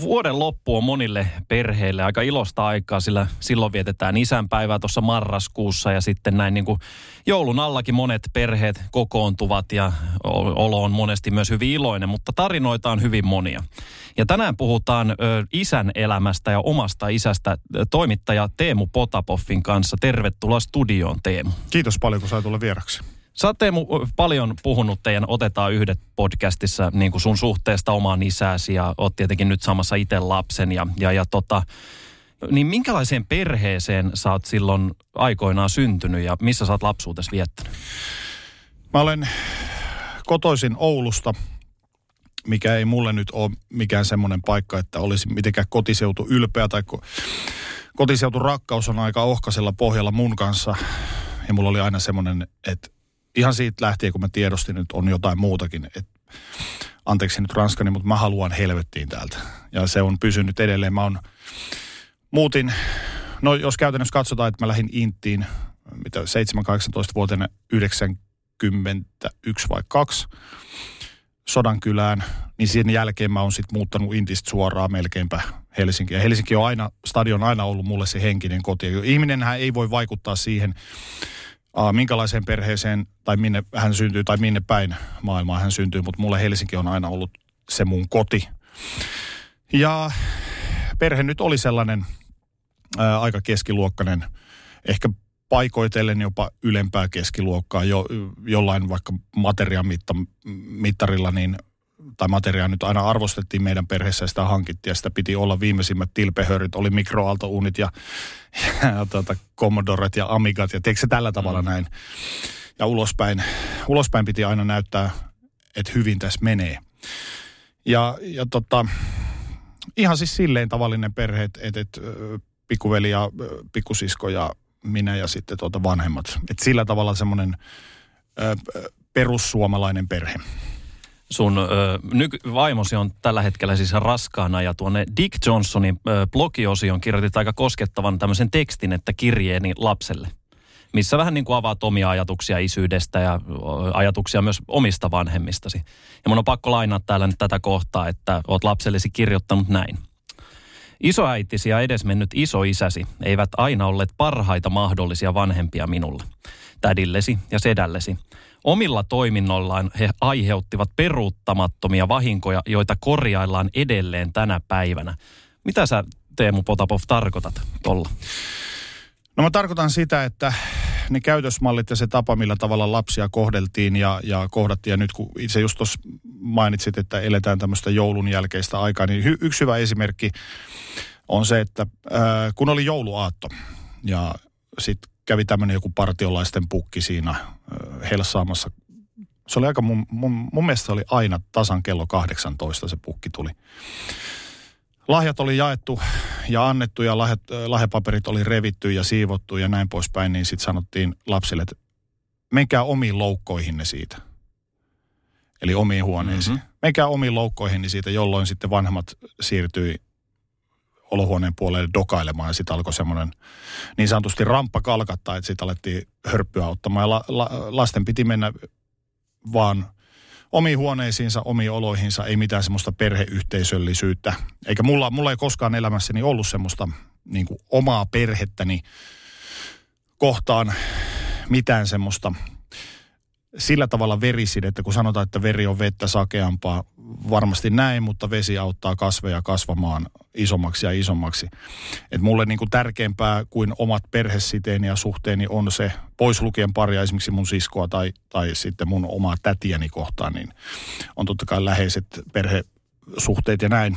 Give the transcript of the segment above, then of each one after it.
Vuoden loppu on monille perheille aika ilosta aikaa, sillä silloin vietetään isänpäivää tuossa marraskuussa ja sitten näin niin kuin joulun allakin monet perheet kokoontuvat ja olo on monesti myös hyvin iloinen, mutta tarinoita on hyvin monia. Ja tänään puhutaan ö, isän elämästä ja omasta isästä toimittaja Teemu Potapoffin kanssa. Tervetuloa studioon Teemu. Kiitos paljon, kun sai tulla vieraksi. Sä oot Teemu paljon puhunut teidän Otetaan yhdet podcastissa niin kuin sun suhteesta omaan isääsi ja oot tietenkin nyt samassa itse lapsen ja, ja, ja tota, niin minkälaiseen perheeseen sä oot silloin aikoinaan syntynyt ja missä sä oot lapsuutesi viettänyt? Mä olen kotoisin Oulusta, mikä ei mulle nyt ole mikään semmoinen paikka, että olisi mitenkään kotiseutu ylpeä tai kotiseutu rakkaus on aika ohkaisella pohjalla mun kanssa. Ja mulla oli aina semmoinen, että ihan siitä lähtien, kun mä tiedostin, että on jotain muutakin, että anteeksi nyt ranskani, mutta mä haluan helvettiin täältä. Ja se on pysynyt edelleen. Mä on, muutin, no jos käytännössä katsotaan, että mä lähdin Inttiin, mitä 7-18-vuotiaana 91 vai 2 Sodankylään, niin sen jälkeen mä oon sitten muuttanut Intistä suoraan melkeinpä Helsinki. Ja Helsinki on aina, stadion on aina ollut mulle se henkinen koti. Ihminenhän ei voi vaikuttaa siihen, uh, minkälaiseen perheeseen tai minne hän syntyy tai minne päin maailmaa hän syntyy, mutta mulle Helsinki on aina ollut se mun koti. Ja perhe nyt oli sellainen ää, aika keskiluokkainen, ehkä paikoitellen jopa ylempää keskiluokkaa jo, jollain vaikka materiaan mittarilla, niin tai materiaa nyt aina arvostettiin meidän perheessä ja sitä hankittiin ja sitä piti olla viimeisimmät tilpehörit, oli mikroaaltouunit ja, ja tuota, Commodoret ja Amigat ja tiedätkö tällä tavalla mm. näin. Ja ulospäin, ulospäin piti aina näyttää, että hyvin tässä menee. Ja, ja tota, ihan siis silleen tavallinen perhe, että et, et, pikkuveli ja pikkusisko ja minä ja sitten tuota vanhemmat. Et sillä tavalla semmoinen perussuomalainen perhe sun ö, nyky- vaimosi on tällä hetkellä siis raskaana ja tuonne Dick Johnsonin ö, blogiosion kirjoitit aika koskettavan tämmöisen tekstin, että kirjeeni lapselle missä vähän niin kuin avaat omia ajatuksia isyydestä ja ajatuksia myös omista vanhemmistasi. Ja mun on pakko lainaa täällä nyt tätä kohtaa, että oot lapsellesi kirjoittanut näin. Isoäitisi ja edesmennyt isoisäsi eivät aina olleet parhaita mahdollisia vanhempia minulle. Tädillesi ja sedällesi Omilla toiminnollaan he aiheuttivat peruuttamattomia vahinkoja, joita korjaillaan edelleen tänä päivänä. Mitä sä Teemu Potapov tarkoitat tuolla? No mä tarkoitan sitä, että ne käytösmallit ja se tapa, millä tavalla lapsia kohdeltiin ja, ja kohdattiin. Ja nyt kun itse just tuossa mainitsit, että eletään tämmöistä joulun jälkeistä aikaa, niin hy, yksi hyvä esimerkki on se, että ää, kun oli jouluaatto ja sitten kävi tämmöinen joku partiolaisten pukki siinä helsaamassa. Se oli aika, mun, mun, mun mielestä se oli aina tasan kello 18 se pukki tuli. Lahjat oli jaettu ja annettu ja lahjat, lahjapaperit oli revitty ja siivottu ja näin poispäin, niin sitten sanottiin lapsille, että menkää omiin loukkoihinne siitä. Eli omiin huoneisiin. Mm-hmm. Menkää omiin loukkoihinne siitä, jolloin sitten vanhemmat siirtyi olohuoneen puolelle dokailemaan ja sitten alkoi semmoinen niin sanotusti ramppa kalkattaa, että sitten alettiin hörppyä ottamaan ja la, la, lasten piti mennä vaan omiin huoneisiinsa, omiin oloihinsa, ei mitään semmoista perheyhteisöllisyyttä. Eikä mulla, mulla ei koskaan elämässäni ollut semmoista niin kuin omaa perhettäni kohtaan mitään semmoista sillä tavalla verisin, että kun sanotaan, että veri on vettä sakeampaa, varmasti näin, mutta vesi auttaa kasveja kasvamaan isommaksi ja isommaksi. Et mulle niin kuin tärkeämpää kuin omat perhesiteeni ja suhteeni on se, pois lukien paria esimerkiksi mun siskoa tai, tai sitten mun omaa tätiäni kohtaan, niin on totta kai läheiset perhesuhteet ja näin.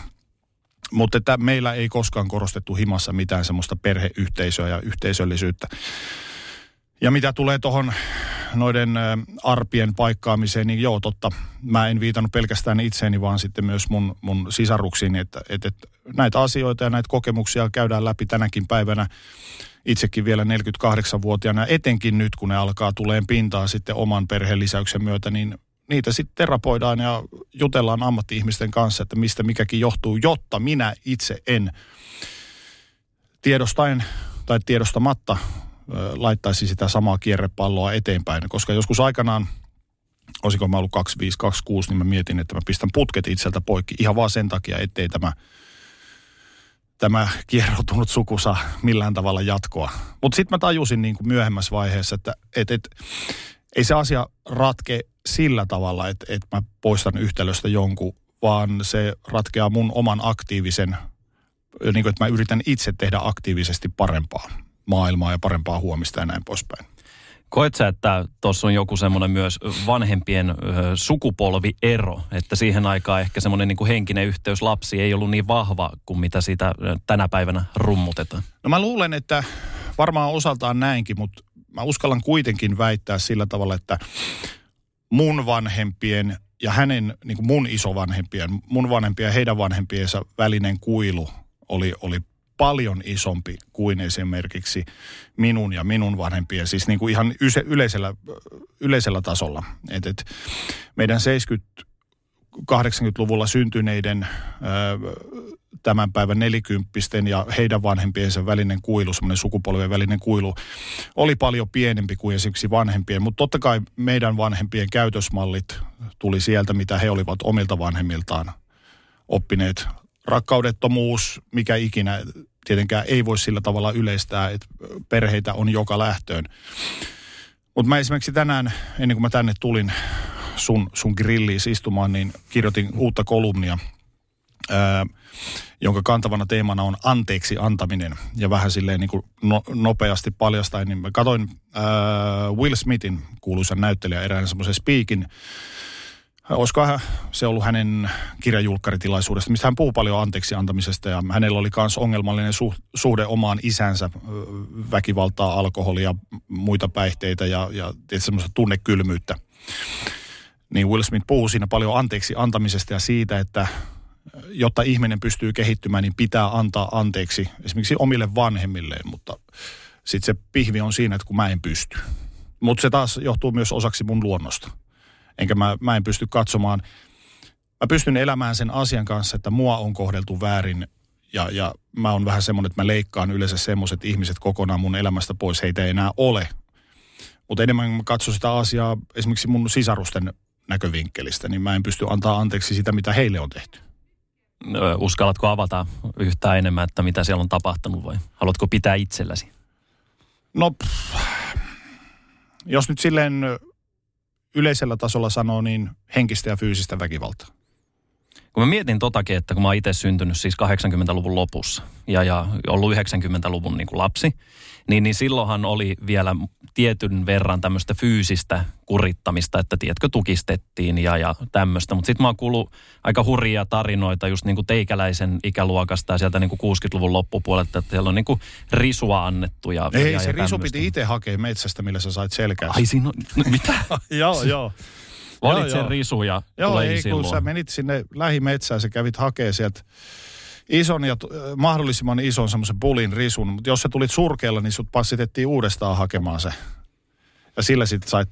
Mutta että meillä ei koskaan korostettu himassa mitään semmoista perheyhteisöä ja yhteisöllisyyttä. Ja mitä tulee tuohon noiden arpien paikkaamiseen, niin joo, totta. Mä en viitannut pelkästään itseeni, vaan sitten myös mun, mun sisaruksiini, että, että, että näitä asioita ja näitä kokemuksia käydään läpi tänäkin päivänä. Itsekin vielä 48-vuotiaana, etenkin nyt kun ne alkaa tuleen pintaan sitten oman perheen lisäyksen myötä, niin niitä sitten terapoidaan ja jutellaan ammatti-ihmisten kanssa, että mistä mikäkin johtuu, jotta minä itse en tiedostaen tai tiedostamatta laittaisi sitä samaa kierrepalloa eteenpäin. Koska joskus aikanaan, olisiko mä ollut 2526, niin mä mietin, että mä pistän putket itseltä poikki ihan vaan sen takia, ettei tämä tämä kierroutunut suku saa millään tavalla jatkoa. Mutta sitten mä tajusin niin kuin myöhemmässä vaiheessa, että et, et, ei se asia ratke sillä tavalla, että, että mä poistan yhtälöstä jonkun, vaan se ratkeaa mun oman aktiivisen, niin kuin, että mä yritän itse tehdä aktiivisesti parempaa maailmaa ja parempaa huomista ja näin poispäin. Koet sä, että tuossa on joku semmoinen myös vanhempien ö, sukupolviero, että siihen aikaan ehkä semmoinen niin henkinen yhteys lapsi ei ollut niin vahva kuin mitä sitä tänä päivänä rummutetaan? No mä luulen, että varmaan osaltaan näinkin, mutta mä uskallan kuitenkin väittää sillä tavalla, että mun vanhempien ja hänen, niin kuin mun isovanhempien, mun vanhempien ja heidän vanhempiensa välinen kuilu oli, oli paljon isompi kuin esimerkiksi minun ja minun vanhempien, siis niin kuin ihan yleisellä, yleisellä tasolla. Et, et meidän 70-80-luvulla syntyneiden tämän päivän nelikymppisten ja heidän vanhempiensa välinen kuilu, semmoinen sukupolven välinen kuilu, oli paljon pienempi kuin esimerkiksi vanhempien. Mutta totta kai meidän vanhempien käytösmallit tuli sieltä, mitä he olivat omilta vanhemmiltaan oppineet rakkaudettomuus, mikä ikinä tietenkään ei voi sillä tavalla yleistää, että perheitä on joka lähtöön. Mutta mä esimerkiksi tänään, ennen kuin mä tänne tulin sun, sun grilliin istumaan, niin kirjoitin uutta kolumnia, ää, jonka kantavana teemana on anteeksi antaminen. Ja vähän silleen niin kuin no, nopeasti paljastain, niin mä katsoin ää, Will Smithin kuuluisan näyttelijä erään semmoisen speakin, Olisiko se ollut hänen kirjajulkkaritilaisuudesta, mistä hän puhuu paljon anteeksi antamisesta ja hänellä oli myös ongelmallinen suhde omaan isänsä, väkivaltaa, alkoholia, muita päihteitä ja, ja semmoista tunnekylmyyttä. Niin Will Smith puhuu siinä paljon anteeksi antamisesta ja siitä, että jotta ihminen pystyy kehittymään, niin pitää antaa anteeksi esimerkiksi omille vanhemmilleen, mutta sitten se pihvi on siinä, että kun mä en pysty. Mutta se taas johtuu myös osaksi mun luonnosta enkä mä, mä en pysty katsomaan. Mä pystyn elämään sen asian kanssa, että mua on kohdeltu väärin ja, ja mä oon vähän semmoinen, että mä leikkaan yleensä semmoiset ihmiset kokonaan mun elämästä pois, heitä ei enää ole. Mutta enemmän mä katson sitä asiaa esimerkiksi mun sisarusten näkövinkkelistä, niin mä en pysty antaa anteeksi sitä, mitä heille on tehty. Uskallatko avata yhtään enemmän, että mitä siellä on tapahtunut vai haluatko pitää itselläsi? No, pff, jos nyt silleen yleisellä tasolla sanoo, niin henkistä ja fyysistä väkivaltaa. Kun mä mietin totakin, että kun mä oon itse syntynyt siis 80-luvun lopussa ja, ja ollut 90-luvun niin kuin lapsi, niin, niin silloinhan oli vielä tietyn verran tämmöistä fyysistä kurittamista, että tiedätkö, tukistettiin ja, ja tämmöistä. Mutta sitten mä oon kuullut aika hurjia tarinoita just niin kuin teikäläisen ikäluokasta ja sieltä niin kuin 60-luvun loppupuolelta, että siellä on niin kuin risua annettu. Ja, Ei, ja, se ja risu piti itse hakea metsästä, millä sä sait selkää. Ai siinä on, no, mitä? joo, joo. Valit sen risu ja Joo, ei silloin. kun sä menit sinne lähimetsään, sä kävit hakee sieltä ison ja mahdollisimman ison semmoisen pulin risun, mutta jos sä tulit surkeella, niin sut passitettiin uudestaan hakemaan se. Ja sillä sitten sait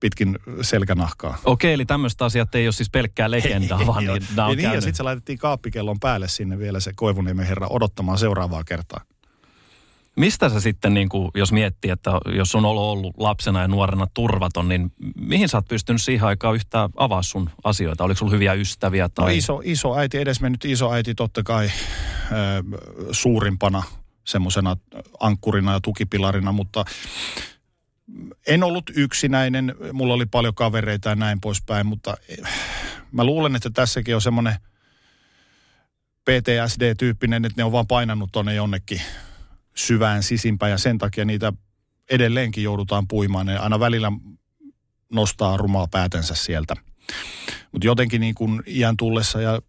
pitkin selkänahkaa. Okei, eli tämmöistä asiat ei ole siis pelkkää legendaa, vaan niin, on niin, ja sitten se laitettiin kaappikellon päälle sinne vielä se Koivuniemen herra odottamaan seuraavaa kertaa. Mistä sä sitten, niin kuin, jos miettii, että jos on ollut, ollut lapsena ja nuorena turvaton, niin mihin sä oot pystynyt siihen aikaan yhtään avaa sun asioita? Oliko sulla hyviä ystäviä? No tai... No iso, iso äiti, edesmennyt iso äiti totta kai äh, suurimpana semmoisena ankkurina ja tukipilarina, mutta en ollut yksinäinen. Mulla oli paljon kavereita ja näin poispäin, mutta mä luulen, että tässäkin on semmoinen PTSD-tyyppinen, että ne on vaan painanut tonne jonnekin syvään sisimpään ja sen takia niitä edelleenkin joudutaan puimaan. Ne aina välillä nostaa rumaa päätänsä sieltä. Mutta jotenkin niin kuin iän tullessa ja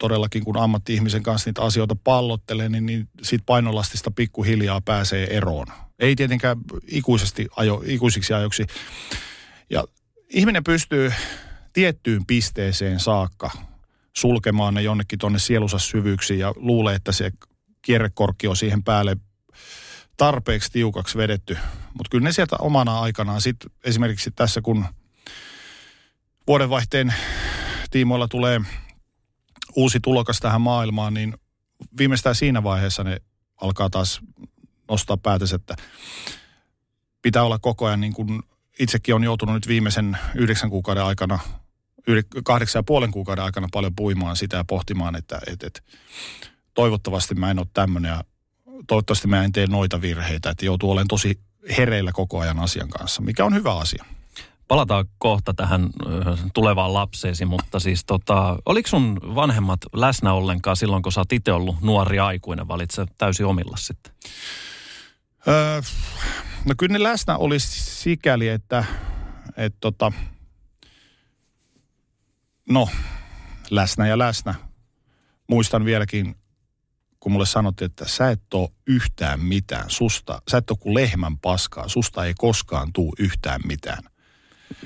todellakin kun ammatti-ihmisen kanssa niitä asioita pallottelee, niin, niin siitä painolastista pikkuhiljaa pääsee eroon. Ei tietenkään ikuisesti ajo, ikuisiksi ajoksi. Ja ihminen pystyy tiettyyn pisteeseen saakka sulkemaan ne jonnekin tuonne sielusa syvyyksiin ja luulee, että se kierrekorkki on siihen päälle tarpeeksi tiukaksi vedetty. Mutta kyllä ne sieltä omana aikanaan sitten esimerkiksi tässä kun vuodenvaihteen tiimoilla tulee uusi tulokas tähän maailmaan, niin viimeistään siinä vaiheessa ne alkaa taas nostaa päätös, että pitää olla koko ajan niin kuin itsekin on joutunut nyt viimeisen yhdeksän kuukauden aikana, kahdeksan ja puolen kuukauden aikana paljon puimaan sitä ja pohtimaan, että, että, että toivottavasti mä en ole tämmöinen ja toivottavasti mä en tee noita virheitä, että joutuu olemaan tosi hereillä koko ajan asian kanssa, mikä on hyvä asia. Palataan kohta tähän tulevaan lapseesi, mutta siis tota, oliko sun vanhemmat läsnä ollenkaan silloin, kun sä oot itse ollut nuori aikuinen, valitse täysin omilla sitten? Öö, no kyllä ne läsnä olisi sikäli, että et tota, no läsnä ja läsnä. Muistan vieläkin, kun mulle sanottiin, että sä et ole yhtään mitään. Susta, sä et ole kuin lehmän paskaa. Susta ei koskaan tuu yhtään mitään.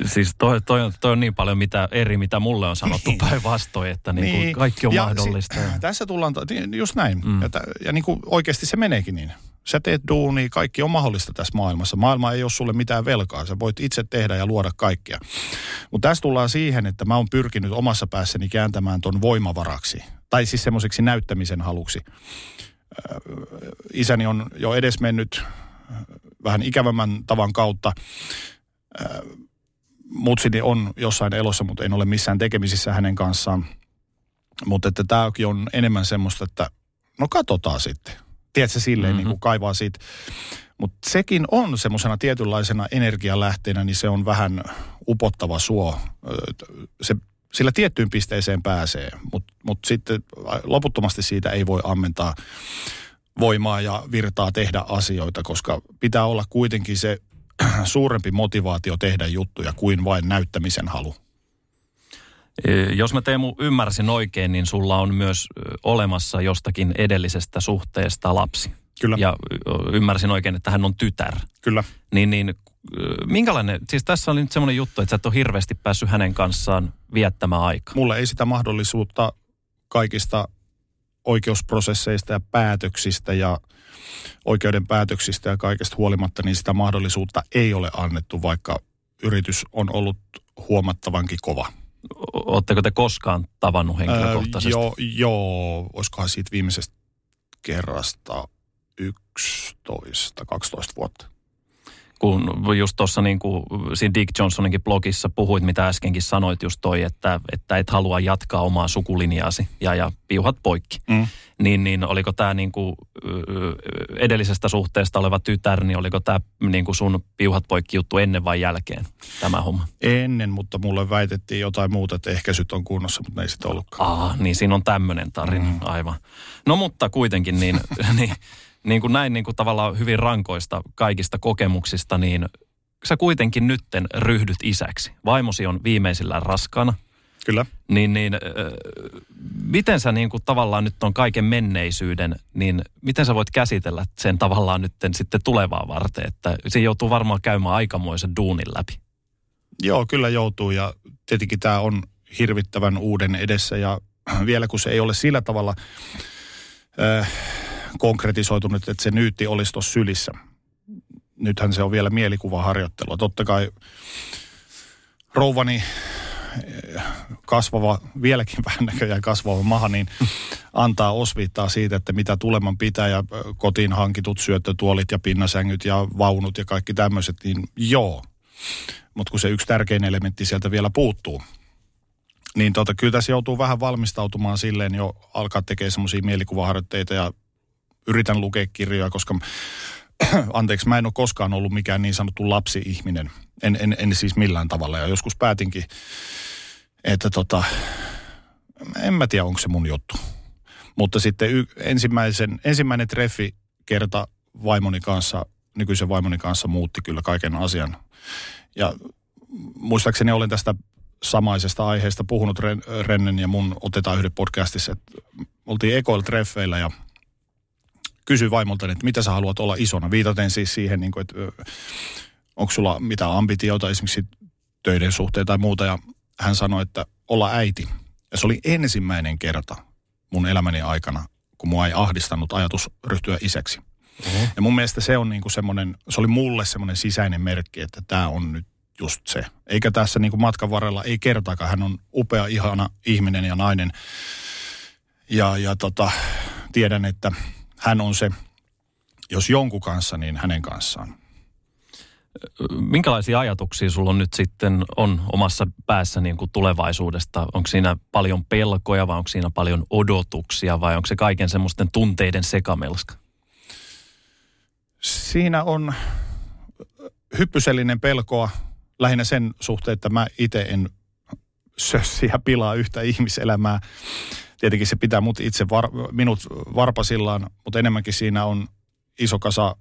Siis toi, toi, on, toi on niin paljon mitä eri, mitä mulle on sanottu niin. päinvastoin, että niin niin. kaikki on ja mahdollista. Si- tässä tullaan, just näin. Mm. Ja, t- ja niin kuin oikeasti se meneekin niin. Sä teet duuni, kaikki on mahdollista tässä maailmassa. Maailma ei ole sulle mitään velkaa. Sä voit itse tehdä ja luoda kaikkea. Mutta tässä tullaan siihen, että mä oon pyrkinyt omassa päässäni kääntämään ton voimavaraksi. Tai siis semmoiseksi näyttämisen haluksi. Isäni on jo edes mennyt vähän ikävämmän tavan kautta mutsini on jossain elossa, mutta en ole missään tekemisissä hänen kanssaan. Mutta että tämäkin on enemmän semmoista, että no katsotaan sitten. Tiedätkö, silleen mm-hmm. niin kuin kaivaa siitä. Mutta sekin on semmoisena tietynlaisena energialähteenä, niin se on vähän upottava suo. Se, sillä tiettyyn pisteeseen pääsee, mutta mut sitten loputtomasti siitä ei voi ammentaa voimaa ja virtaa tehdä asioita, koska pitää olla kuitenkin se suurempi motivaatio tehdä juttuja kuin vain näyttämisen halu. E, jos mä Teemu ymmärsin oikein, niin sulla on myös olemassa jostakin edellisestä suhteesta lapsi. Kyllä. Ja ymmärsin oikein, että hän on tytär. Kyllä. Niin, niin minkälainen, siis tässä oli nyt semmoinen juttu, että sä et ole hirveästi päässyt hänen kanssaan viettämään aikaa. Mulle ei sitä mahdollisuutta kaikista oikeusprosesseista ja päätöksistä ja oikeuden päätöksistä ja kaikesta huolimatta, niin sitä mahdollisuutta ei ole annettu, vaikka yritys on ollut huomattavankin kova. Oletteko te koskaan tavannut henkilökohtaisesti? Öö, joo, joo, olisikohan siitä viimeisestä kerrasta 11, 12 vuotta kun just tuossa niin kuin siinä Dick Johnsoninkin blogissa puhuit, mitä äskenkin sanoit just toi, että, että et halua jatkaa omaa sukulinjaasi ja, ja piuhat poikki. Mm. Niin, niin oliko tämä niin kuin edellisestä suhteesta oleva tytär, niin oliko tämä niin kuin sun piuhat poikki juttu ennen vai jälkeen tämä homma? Ennen, mutta mulle väitettiin jotain muuta, että ehkäisyt on kunnossa, mutta ne ei sitten ollutkaan. Ah, niin siinä on tämmöinen tarina, mm. aivan. No mutta kuitenkin niin, niin niin kuin näin niin kuin tavallaan hyvin rankoista kaikista kokemuksista, niin sä kuitenkin nytten ryhdyt isäksi. Vaimosi on viimeisillään raskaana. Kyllä. Niin, niin äh, miten sä niin kuin tavallaan nyt on kaiken menneisyyden, niin miten sä voit käsitellä sen tavallaan nyt sitten tulevaa varten, että se joutuu varmaan käymään aikamoisen duunin läpi. Joo, kyllä joutuu ja tietenkin tämä on hirvittävän uuden edessä ja vielä kun se ei ole sillä tavalla äh, konkretisoitunut, että se nyytti olisi tuossa sylissä. Nythän se on vielä mielikuvaharjoittelua. Totta kai rouvani eh, kasvava, vieläkin vähän näköjään kasvava maha, niin antaa osviittaa siitä, että mitä tuleman pitää ja eh, kotiin hankitut syöttötuolit ja pinnasängyt ja vaunut ja kaikki tämmöiset, niin joo. Mutta kun se yksi tärkein elementti sieltä vielä puuttuu, niin tota, kyllä tässä joutuu vähän valmistautumaan silleen jo alkaa tekemään semmoisia mielikuvaharjoitteita ja yritän lukea kirjoja, koska anteeksi, mä en ole koskaan ollut mikään niin sanottu lapsi-ihminen. En, en, en siis millään tavalla. Ja joskus päätinkin, että tota, en mä tiedä, onko se mun juttu. Mutta sitten y- ensimmäisen, ensimmäinen treffi kerta vaimoni kanssa, nykyisen vaimoni kanssa muutti kyllä kaiken asian. Ja muistaakseni olen tästä samaisesta aiheesta puhunut Rennen ja mun Otetaan yhden podcastissa, että oltiin ekoilla treffeillä ja kysyi vaimolta, että mitä sä haluat olla isona. Viitaten siis siihen, niin kuin, että onko sulla mitään ambitioita esimerkiksi töiden suhteen tai muuta. Ja hän sanoi, että olla äiti. Ja se oli ensimmäinen kerta mun elämäni aikana, kun mua ei ahdistanut ajatus ryhtyä isäksi. Mm-hmm. Ja mun mielestä se on niin kuin semmoinen, se oli mulle semmoinen sisäinen merkki, että tämä on nyt just se. Eikä tässä niin kuin matkan varrella, ei kertaakaan. Hän on upea, ihana ihminen ja nainen. Ja, ja tota, tiedän, että hän on se, jos jonkun kanssa, niin hänen kanssaan. Minkälaisia ajatuksia sulla on nyt sitten on omassa päässä niin kuin tulevaisuudesta? Onko siinä paljon pelkoja vai onko siinä paljon odotuksia vai onko se kaiken semmoisten tunteiden sekamelska? Siinä on hyppysellinen pelkoa lähinnä sen suhteen, että mä itse en sössi ja pilaa yhtä ihmiselämää. Tietenkin se pitää mut itse var, minut varpasillaan, mutta enemmänkin siinä on iso kasa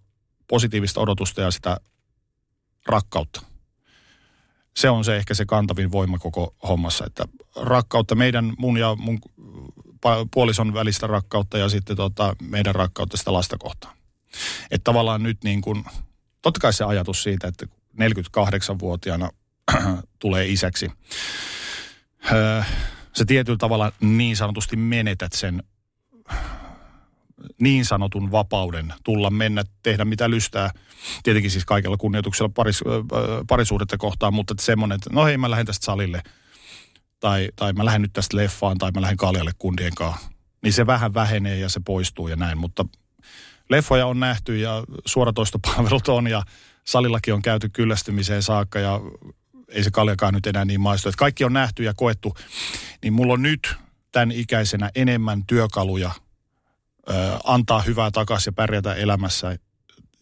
positiivista odotusta ja sitä rakkautta. Se on se ehkä se kantavin voima koko hommassa, että rakkautta meidän, mun ja mun puolison välistä rakkautta ja sitten tota, meidän rakkautta sitä lasta kohtaan. Että tavallaan nyt niin kuin, totta kai se ajatus siitä, että 48-vuotiaana tulee isäksi, öö, se tietyllä tavalla niin sanotusti menetät sen niin sanotun vapauden tulla, mennä, tehdä mitä lystää. Tietenkin siis kaikella kunnioituksella paris, parisuudetta kohtaan, mutta että semmoinen, että no hei mä lähden tästä salille. Tai, tai mä lähden nyt tästä leffaan tai mä lähden kaljalle kundien kanssa. Niin se vähän vähenee ja se poistuu ja näin. Mutta leffoja on nähty ja suoratoistopalvelut on ja salillakin on käyty kyllästymiseen saakka ja ei se kaljakaan nyt enää niin maistu. Että kaikki on nähty ja koettu. Niin mulla on nyt tämän ikäisenä enemmän työkaluja – antaa hyvää takaisin ja pärjätä elämässä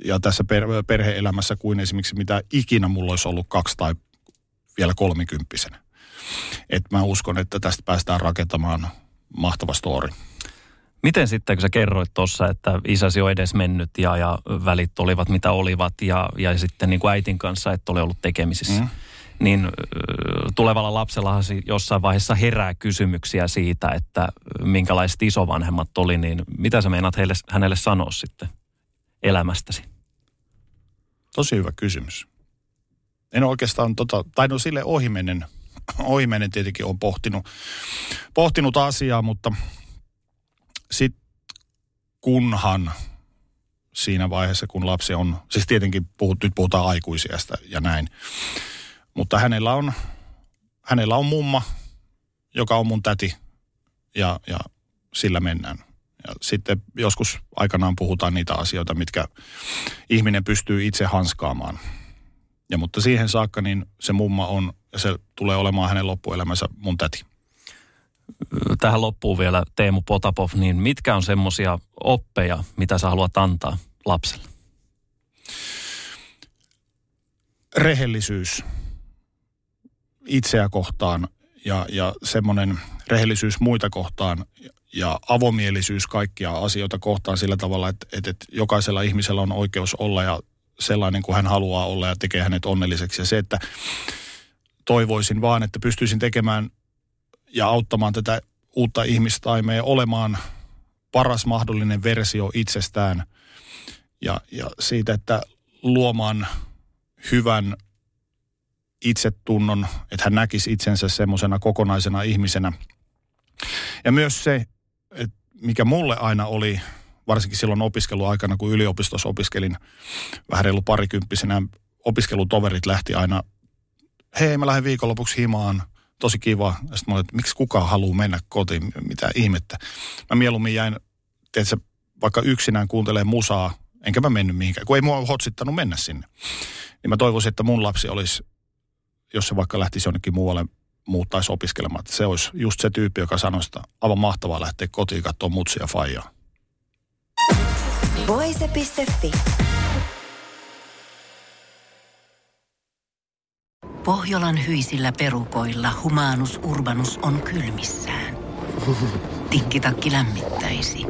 ja tässä per, perhe-elämässä kuin esimerkiksi mitä ikinä mulla olisi ollut kaksi tai vielä kolmikymppisenä. Et mä uskon, että tästä päästään rakentamaan mahtava story. Miten sitten, kun sä kerroit tuossa, että isäsi on edes mennyt ja, ja välit olivat mitä olivat ja, ja sitten niin kuin äitin kanssa et ole ollut tekemisissä, mm niin tulevalla lapsella jossain vaiheessa herää kysymyksiä siitä, että minkälaiset isovanhemmat oli, niin mitä sä meinaat heille, hänelle sanoa sitten elämästäsi? Tosi hyvä kysymys. En oikeastaan, tota, tai no sille ohimennen, ohimennen tietenkin on pohtinut, pohtinut asiaa, mutta sitten kunhan siinä vaiheessa, kun lapsi on, siis tietenkin puhut, nyt puhutaan aikuisiasta ja näin, mutta hänellä on, hänellä on mumma, joka on mun täti ja, ja sillä mennään. Ja sitten joskus aikanaan puhutaan niitä asioita, mitkä ihminen pystyy itse hanskaamaan. Ja mutta siihen saakka niin se mumma on, ja se tulee olemaan hänen loppuelämänsä mun täti. Tähän loppuu vielä Teemu Potapov, niin mitkä on semmoisia oppeja, mitä sä haluat antaa lapselle? Rehellisyys itseä kohtaan ja, ja semmoinen rehellisyys muita kohtaan ja avomielisyys kaikkia asioita kohtaan sillä tavalla, että, että, että jokaisella ihmisellä on oikeus olla ja sellainen kuin hän haluaa olla ja tekee hänet onnelliseksi. Ja se, että toivoisin vaan, että pystyisin tekemään ja auttamaan tätä uutta ihmistaimea olemaan paras mahdollinen versio itsestään ja, ja siitä, että luomaan hyvän itsetunnon, että hän näkisi itsensä semmoisena kokonaisena ihmisenä. Ja myös se, että mikä mulle aina oli, varsinkin silloin opiskeluaikana, kun yliopistossa opiskelin vähän reilu parikymppisenä, opiskelutoverit lähti aina, hei mä lähden viikonlopuksi himaan, tosi kiva. Sitten mä olin, että miksi kukaan haluaa mennä kotiin, mitä ihmettä. Mä mieluummin jäin, tiedätkö, vaikka yksinään kuuntelee musaa, enkä mä mennyt mihinkään, kun ei mua hotsittanut mennä sinne. Niin mä toivoisin, että mun lapsi olisi jos se vaikka lähtisi jonnekin muualle muuttaisi opiskelemaan. Että se olisi just se tyyppi, joka sanoi, että aivan mahtavaa lähteä kotiin katsoa mutsia faijaa. Pohjolan hyisillä perukoilla humanus urbanus on kylmissään. Tikkitakki lämmittäisi.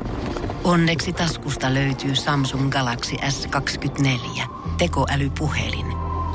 Onneksi taskusta löytyy Samsung Galaxy S24 tekoälypuhelin –